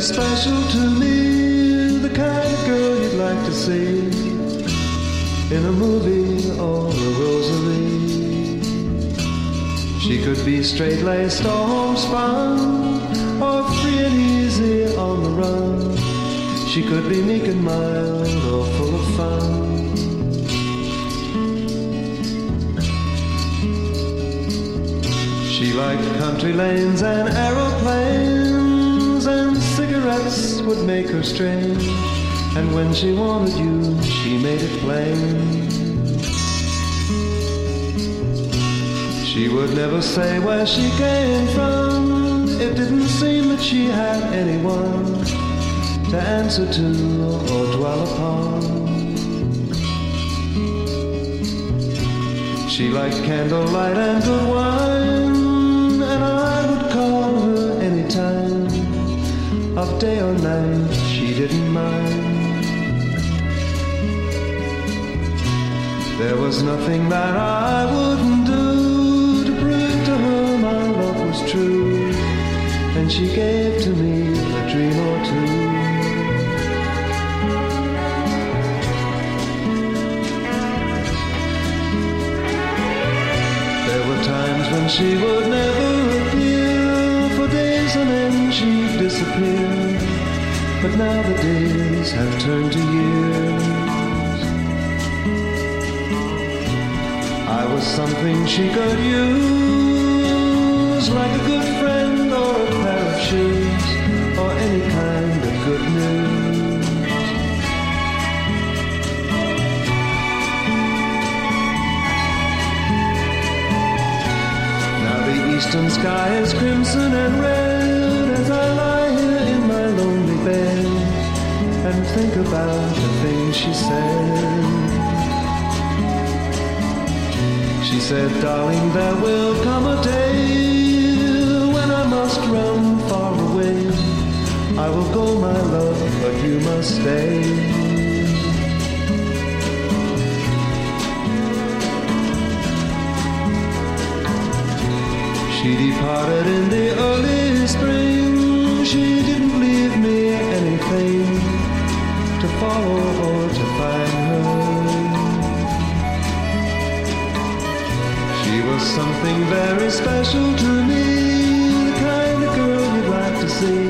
special to me, strange. And when she wanted you, she made it plain. She would never say where she came from. It didn't seem that she had anyone to answer to or dwell upon. She liked candlelight and good wine, and I would call her anytime of day or night, There was nothing that I wouldn't do to prove to her my love was true, and she gave to me a dream or two. There were times when she would never appear for days and then she'd disappear. But now the days have turned to years. Something she could use, like a good friend or a pair of shoes, or any kind of good news. Now the eastern sky is crimson and red as I lie here in my lonely bed and think about the things she said. She said, darling, there will come a day when I must run far away. I will go, my love, but you must stay. She departed in the early spring. She didn't leave me anything to follow or to find something very special to me, the kind of girl you'd like to see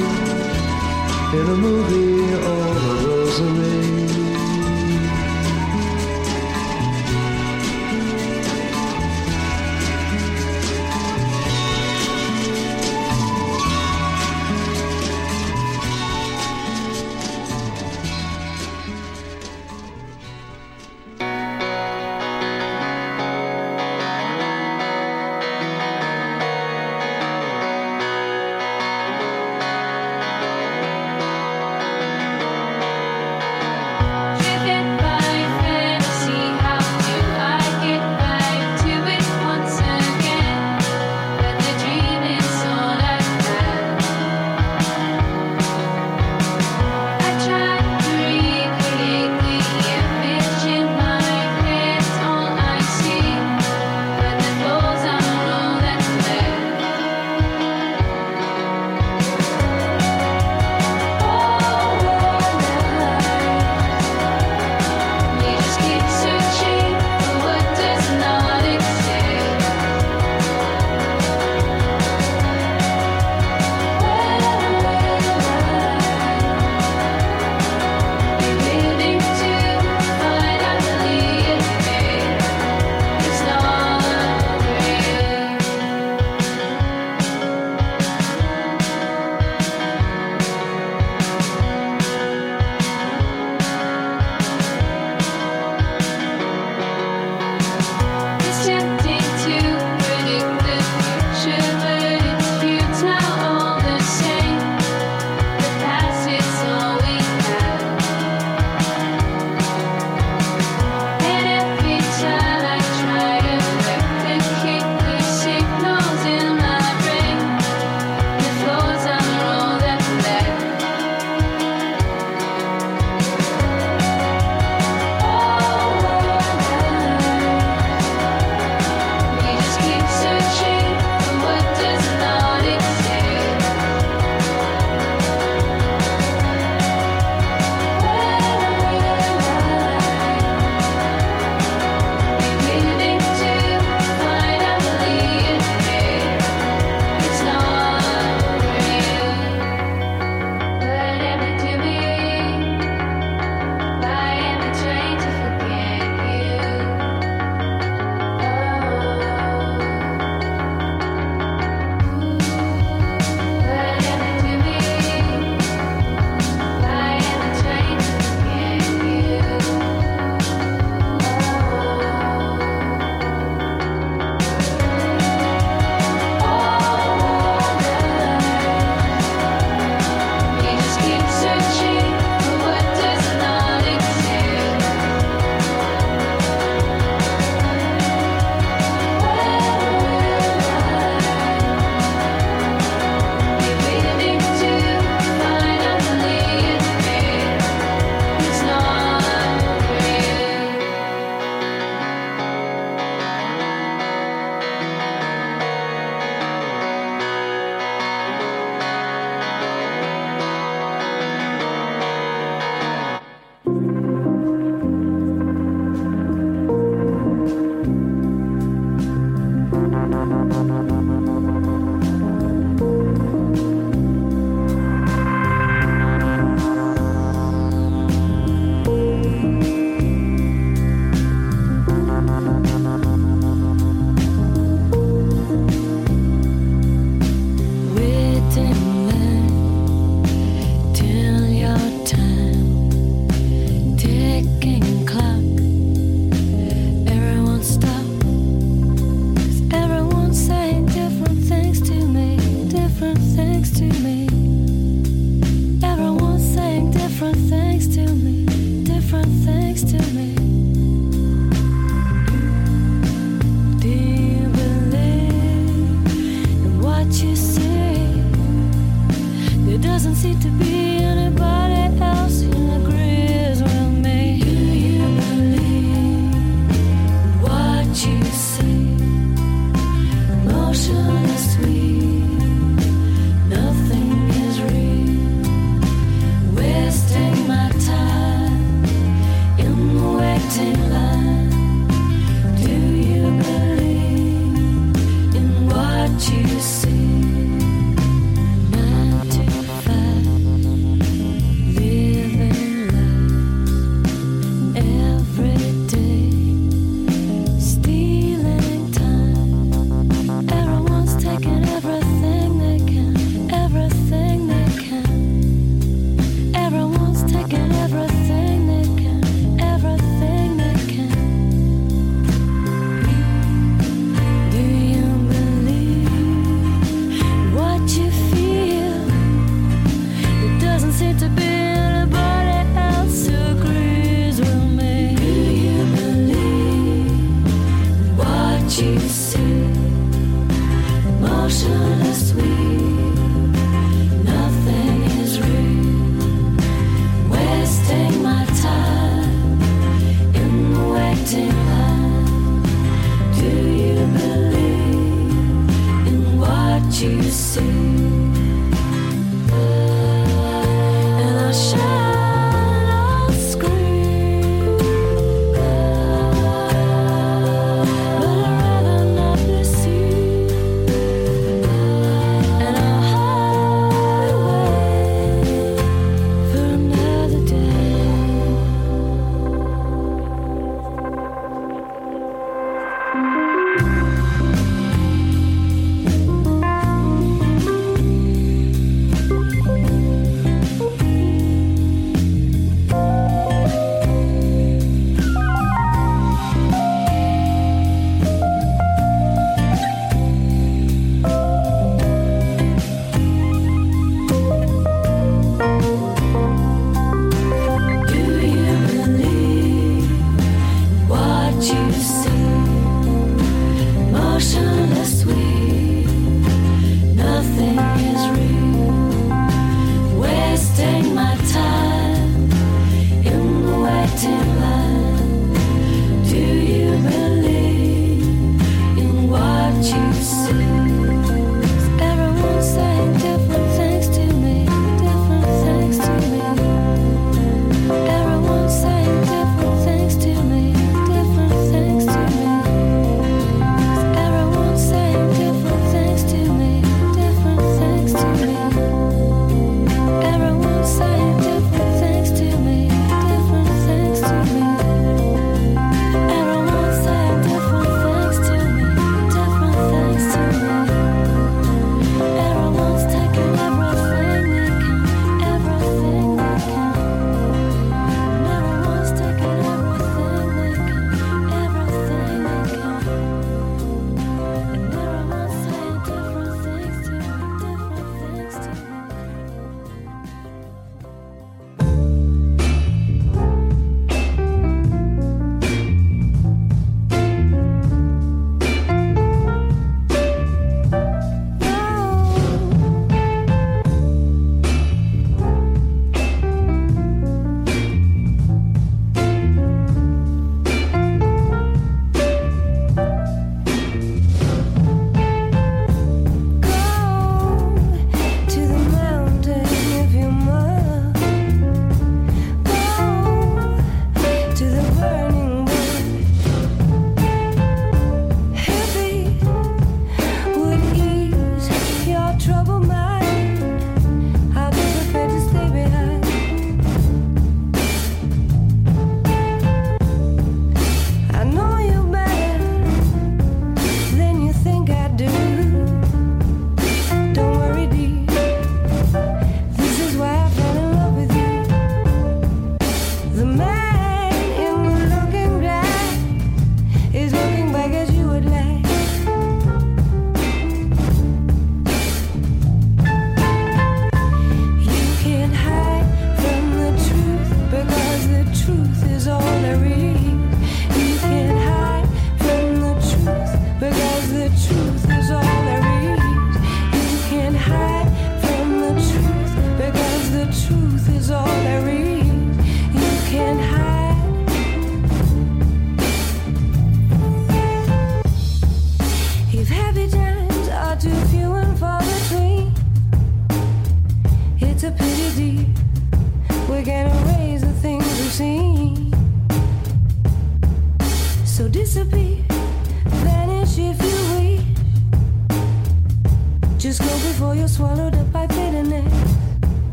in a movie or a rosary.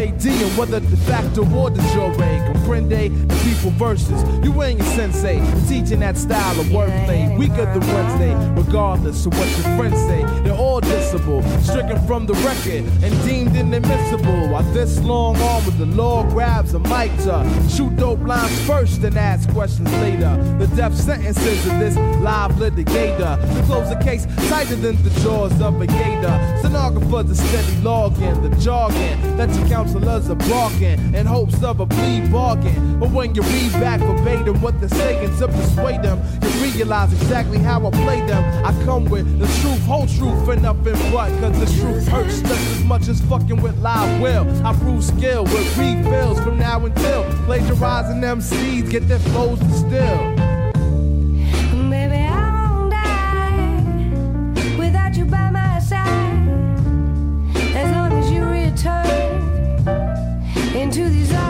Carpe diem, whether de facto or de jure. Comprende the people versus you ain't your sensei. Teaching that style of wordplay, weaker than Wednesday, regardless of what your friends say. They're all dissable, stricken from the record and deemed inadmissible. While this long arm with the law grabs a mic to shoot dope lines first and ask questions later. The death sentences of this live litigator. To close the case tighter than the jaws of a gator. Stenographers are steady logging the jargon that your counselors are barking in hopes of a plea bargain. But when you read back verbatim what they're saying to persuade them, you realize exactly how I play them. I come with the truth, whole truth, and nothing but. Cause the truth hurts just as much as fucking with live will. I prove skill with refills from now until plagiarizing them seeds get their flows distilled. Into these arms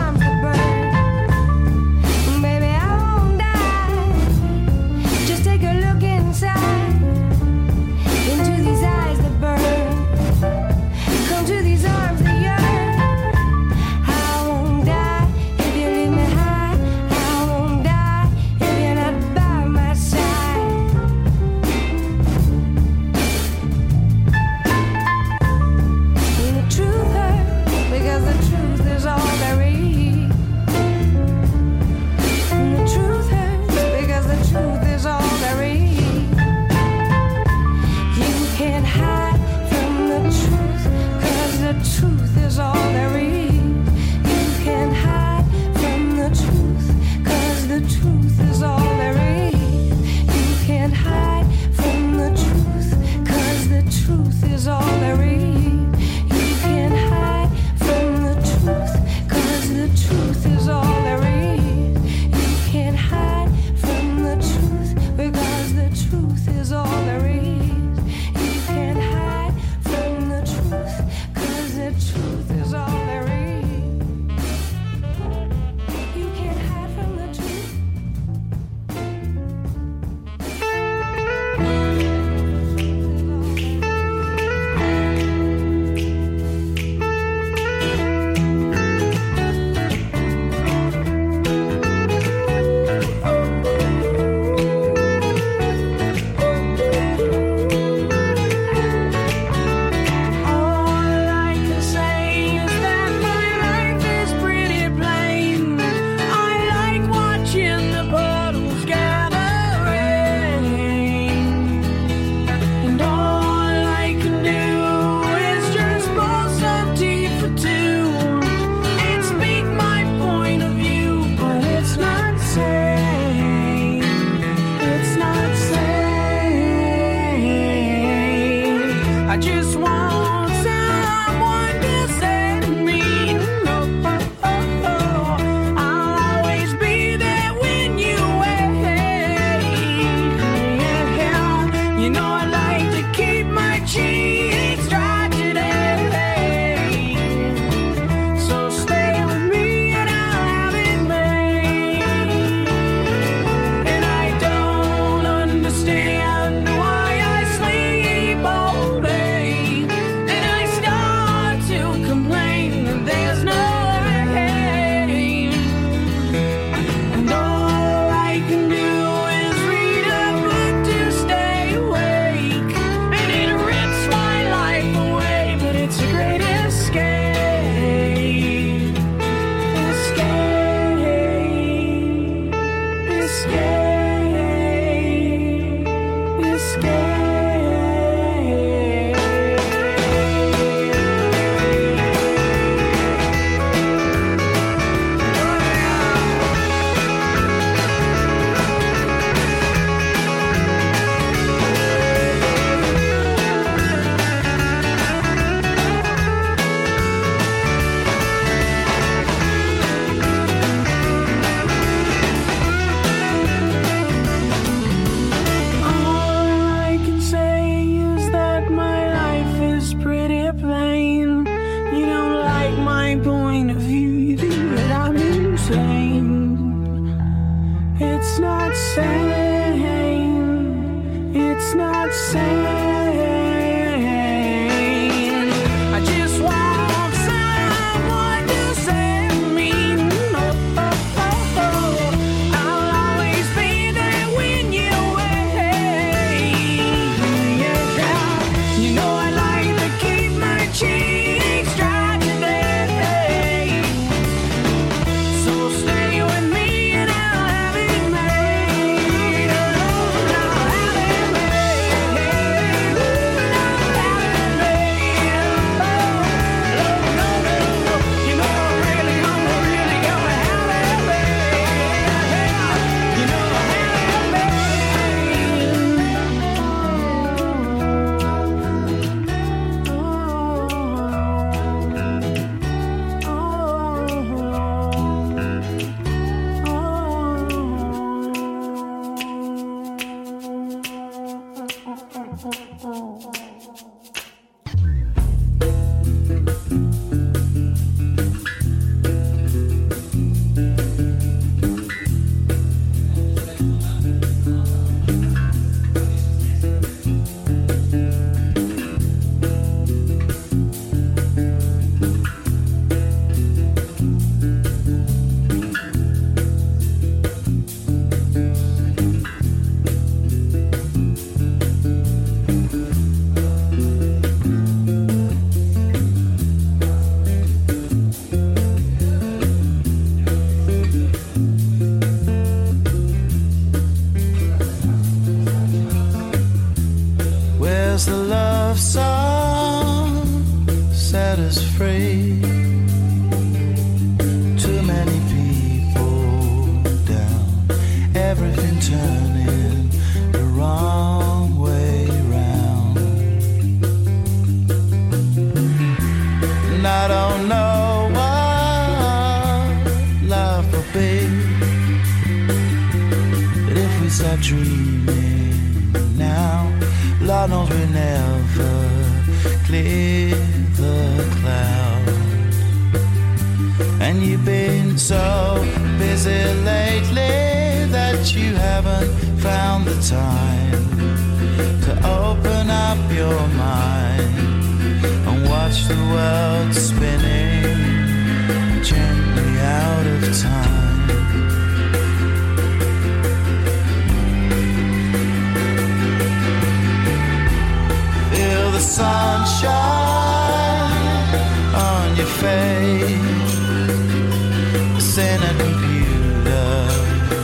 In a computer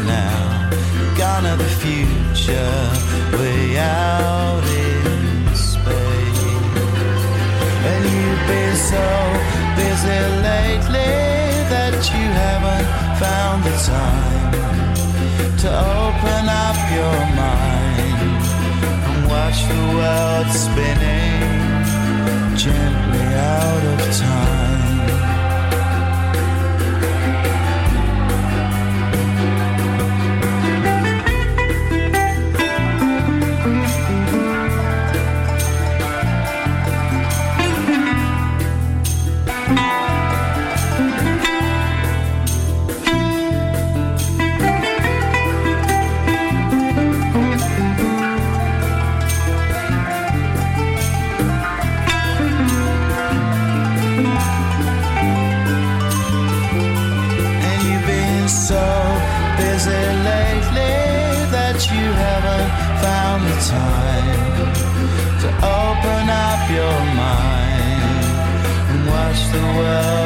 now. Gone are the future. Way out in space. And you've been so busy lately that you haven't found the time to open up your mind and watch the world spinning gently out of time. well.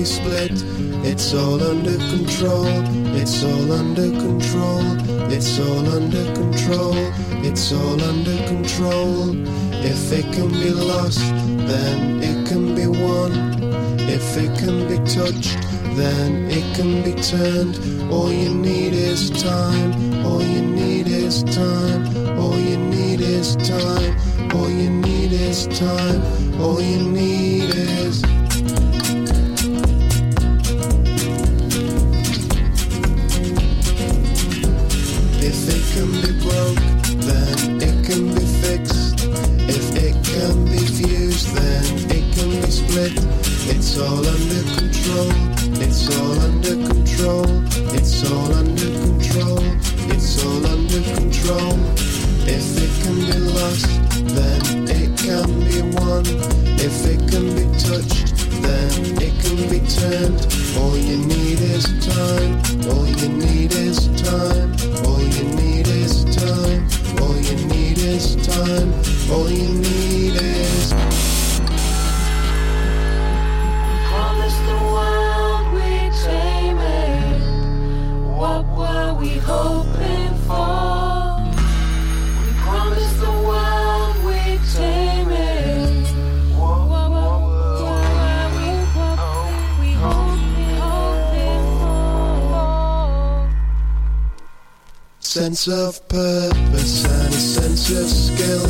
It split. It's all under control. It's all under control. It's all under control. It's all under control. If it can be lost, then it can be won. If it can be touched, then it can be turned. All you need is time. All you need is time. All you need is time. All you need is time. All you need is. If sense of purpose and a sense of skill,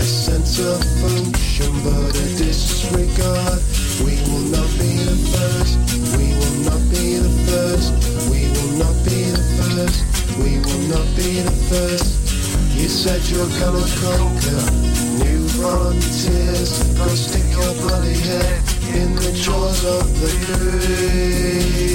a sense of function but a disregard. We will not be the first, we will not be the first, we will not be the first, we will not be the first. You said you're gonna conquer new frontiers, go stick your bloody head in the jaws of the grave.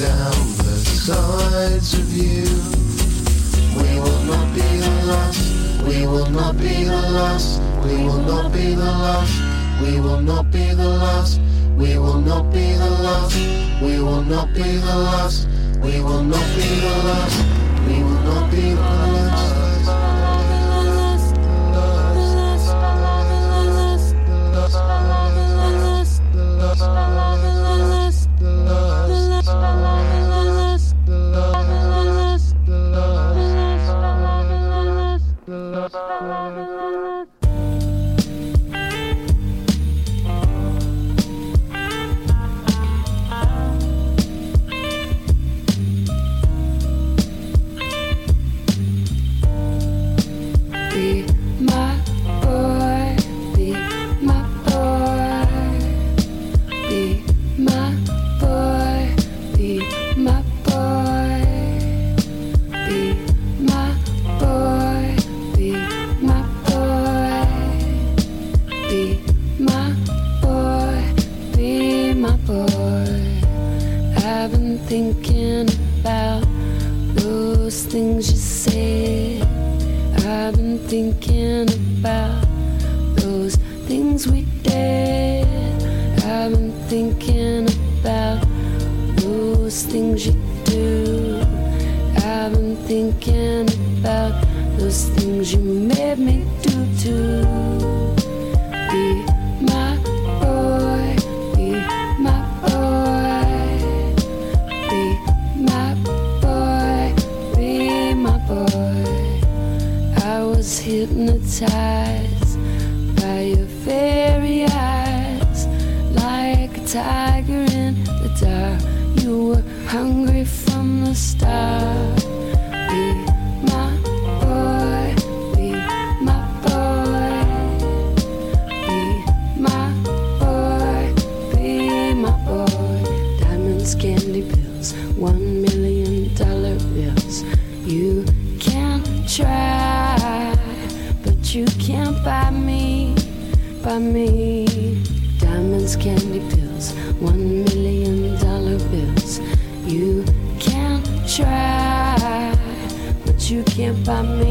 Down the sides of you. We will not be the last. We will not be the last. We will not be the last. We will not be the last. We will not be the last. We will not be the last. We will not be the last. We will not be the last. Hypnotized by your very eyes, like a tiger in the dark. You were hungry from the start. Buy me. Diamonds, candy pills, one million dollar bills. You can't try, but you can't buy me.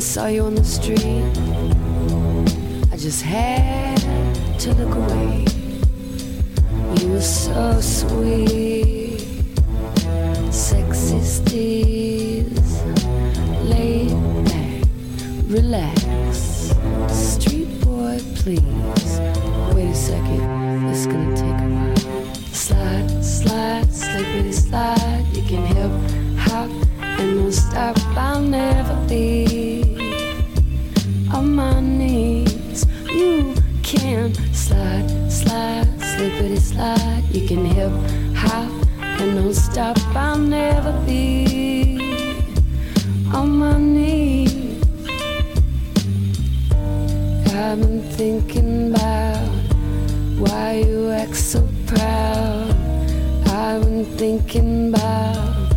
Saw you on the street, I just had to look away. You were so sweet, sexy steez, laid back, relax. Street boy, please. Wait a second, can hip hop and don't stop. I'll never be on my knees. I've been thinking about why you act so proud. I've been thinking about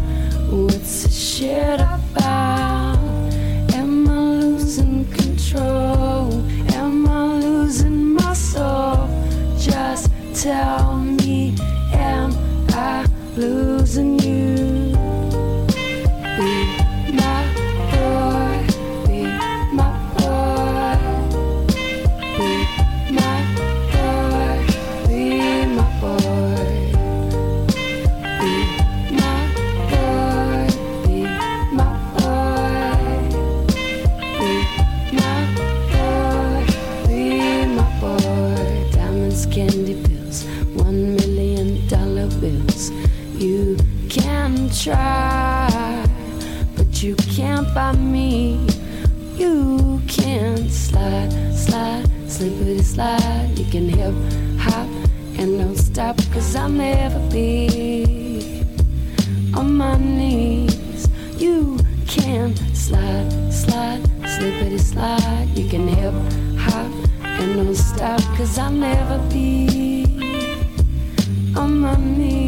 what's this shit about. Am I losing control? Slide. You can hip hop and don't stop, cause I'll never be on my knees. You can slide, slide, slippity slide. You can hip hop and don't stop, cause I'll never be on my knees.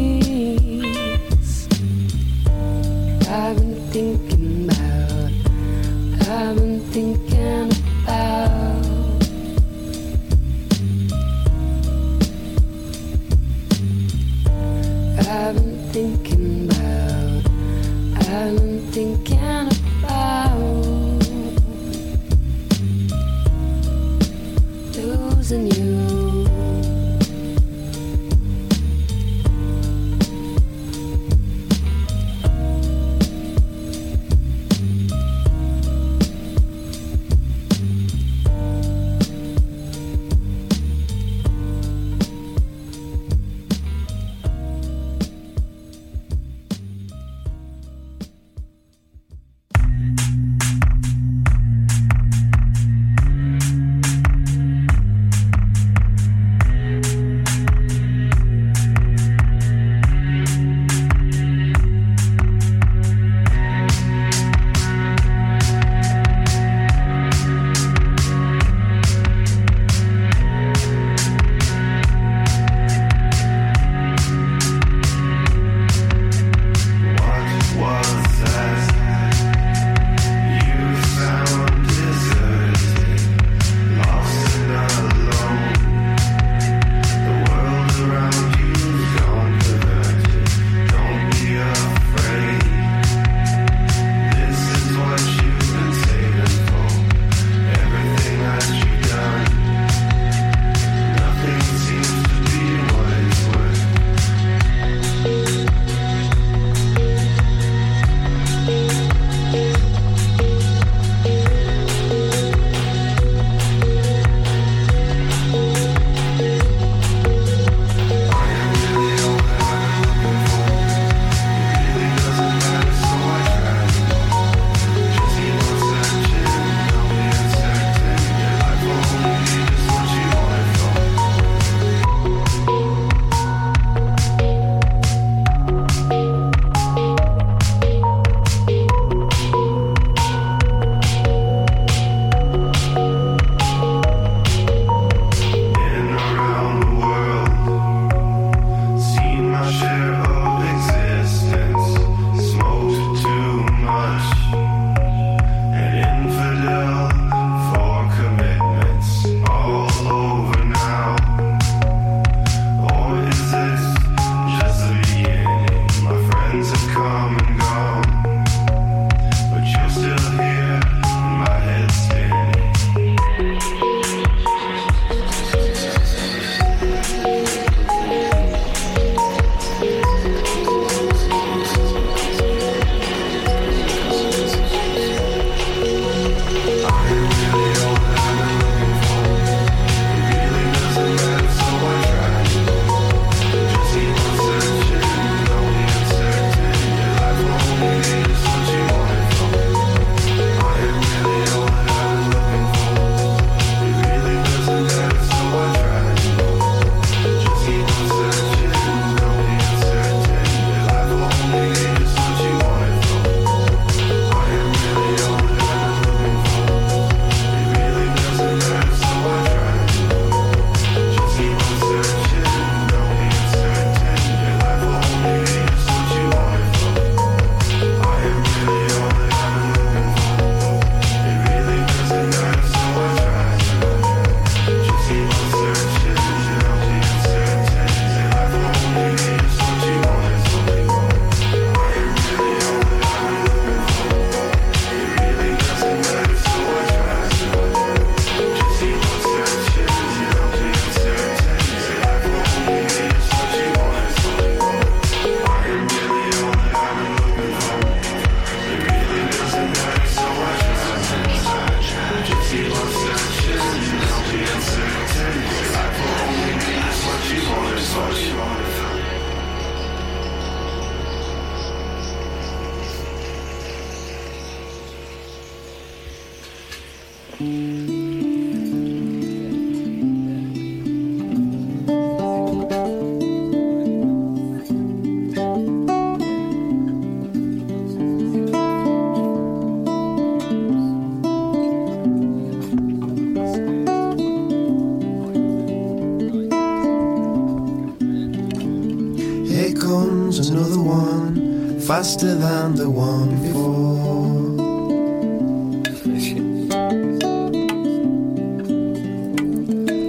Than the one before.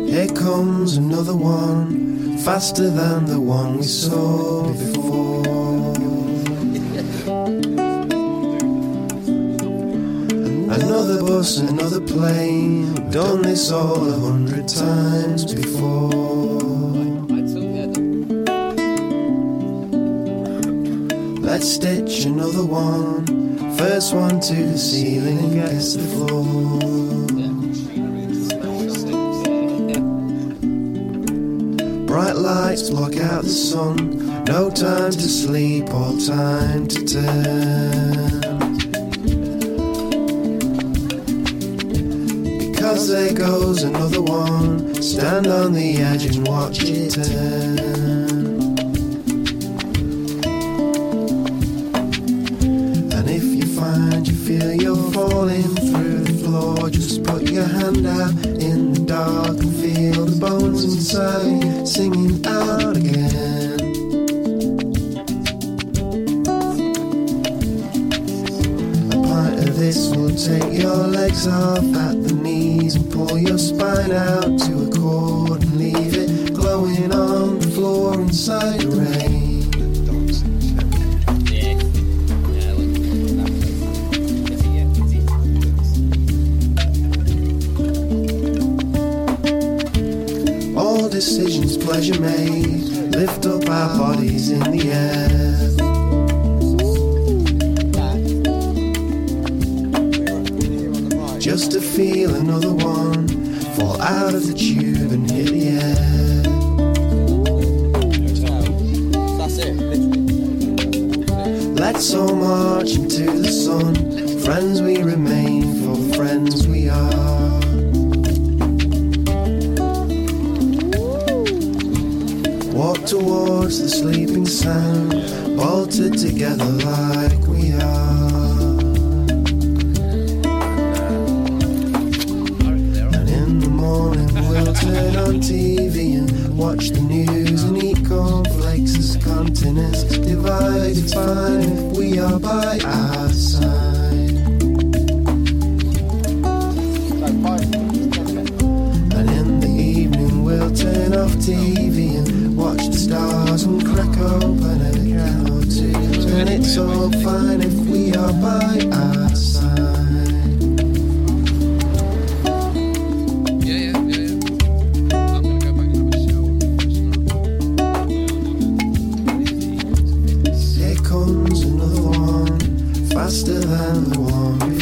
Here comes another one, faster than the one we saw before. Another bus, another plane, done this all a hundred times before. To the ceiling, and gets the floor. Bright lights block out the sun. No time to sleep or time to turn. Out in the dark and feel the bones inside singing out again. A pint of this will take your legs off at the knees and pull your spine out to pleasure made. Lift up our bodies in the air. Just to feel another one fall out of the tube and hit the air. Let's all march into the sun. Friends we remain, for friends towards the sleeping sound, bolted together like we are. And in the morning we'll turn on TV and watch the news and eat cornflakes as continents divide. It's fine if we are by our side. Faster than the one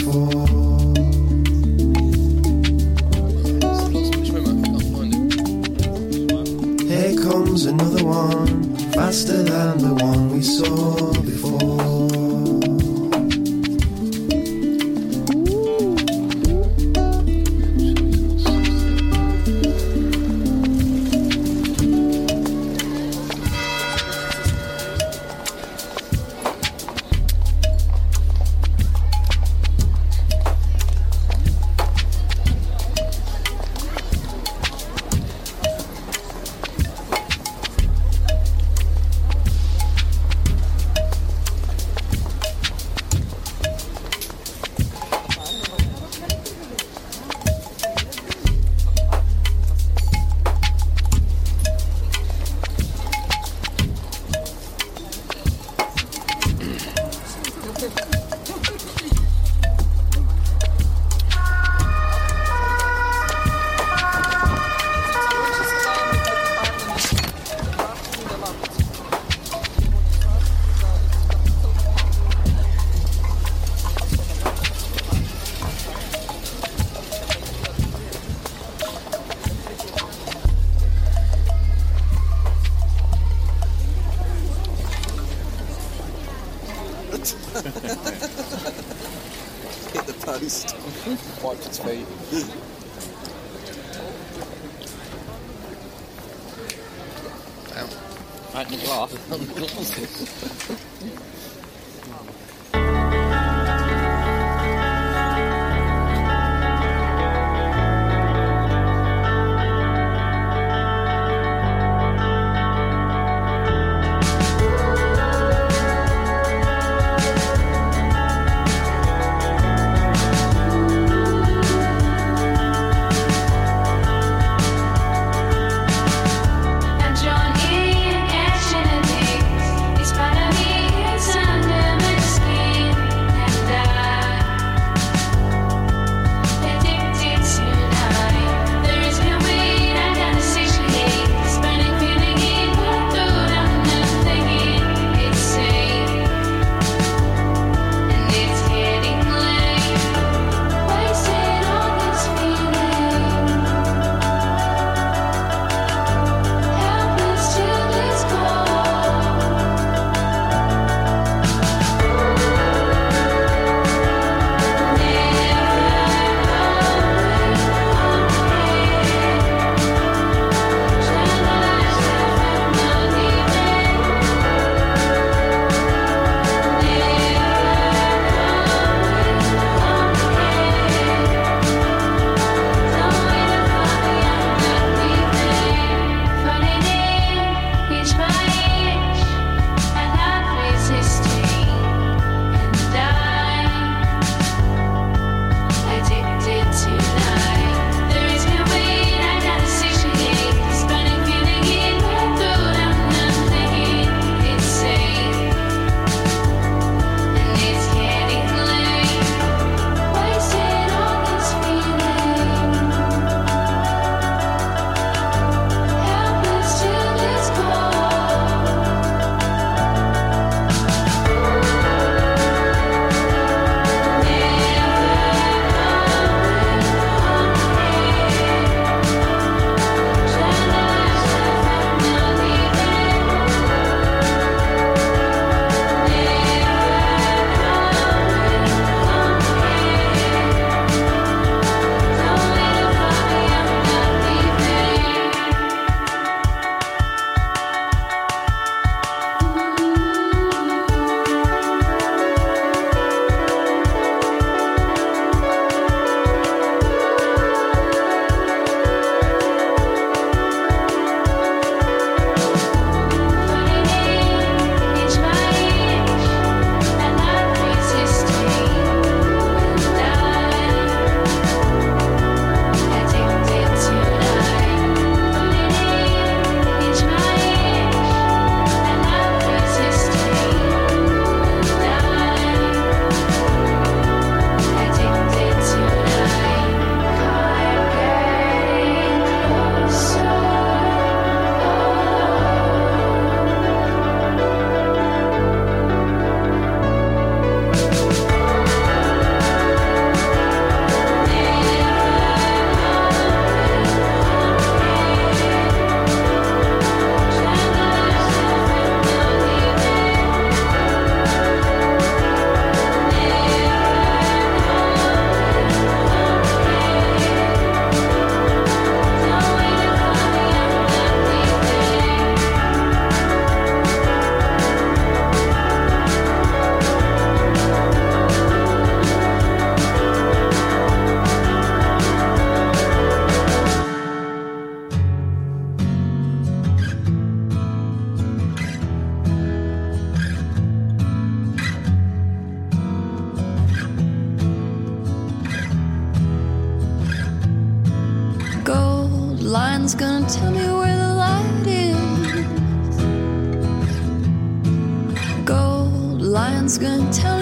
Tell me where the light is. Gold gonna tell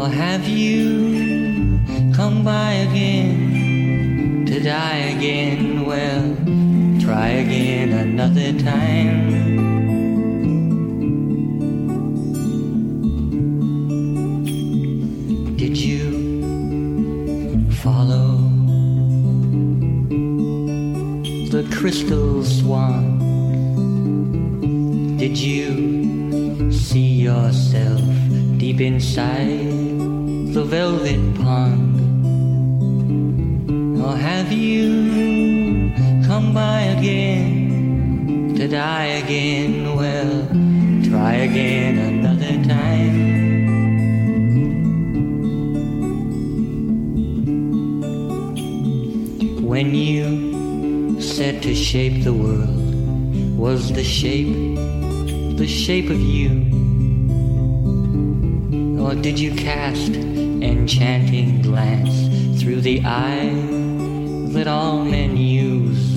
Or have you come by again to die again? Well, try again another time. Did you follow the crystal swan? Did you see yourself deep inside the velvet pond? Or have you come by again to die again? Well, try again another time. When you set to shape the world, was the shape the shape of you? Or did you cast enchanting glance through the eye that all men use?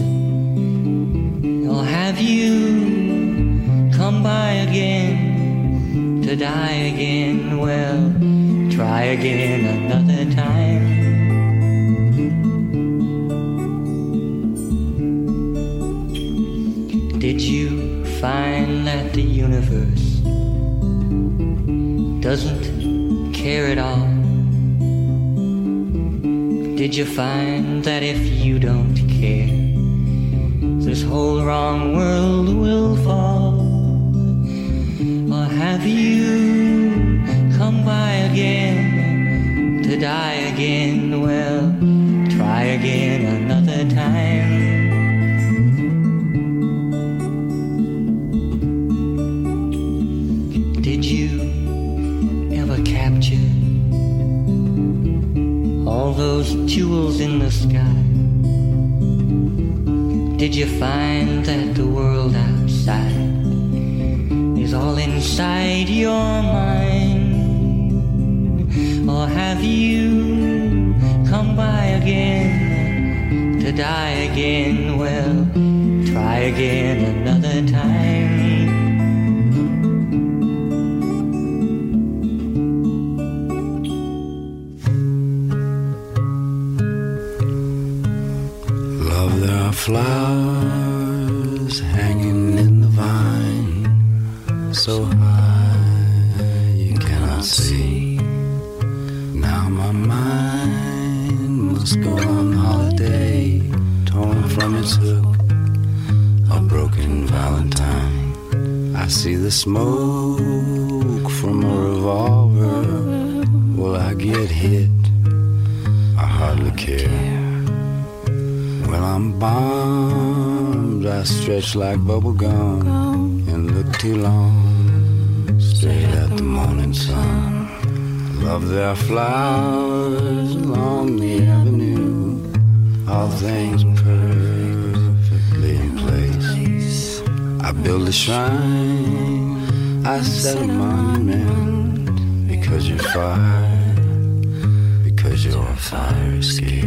Or have you come by again to die again? Well, try again another time. Care at all? Did you find that if you don't care, this whole wrong world will fall? Or have you come by again to die again? Well, try again sky? Did you find that the world outside is all inside your mind? Or have you come by again to die again? Well, try again see the smoke from a revolver. Will I get hit? I hardly care. When I'm bombed, I stretch like bubble gum and look too long straight at the morning sun. Love their flowers along the avenue, all things perfectly in place. I build a shrine, I set a monument because you're fire, because you're a fire escape.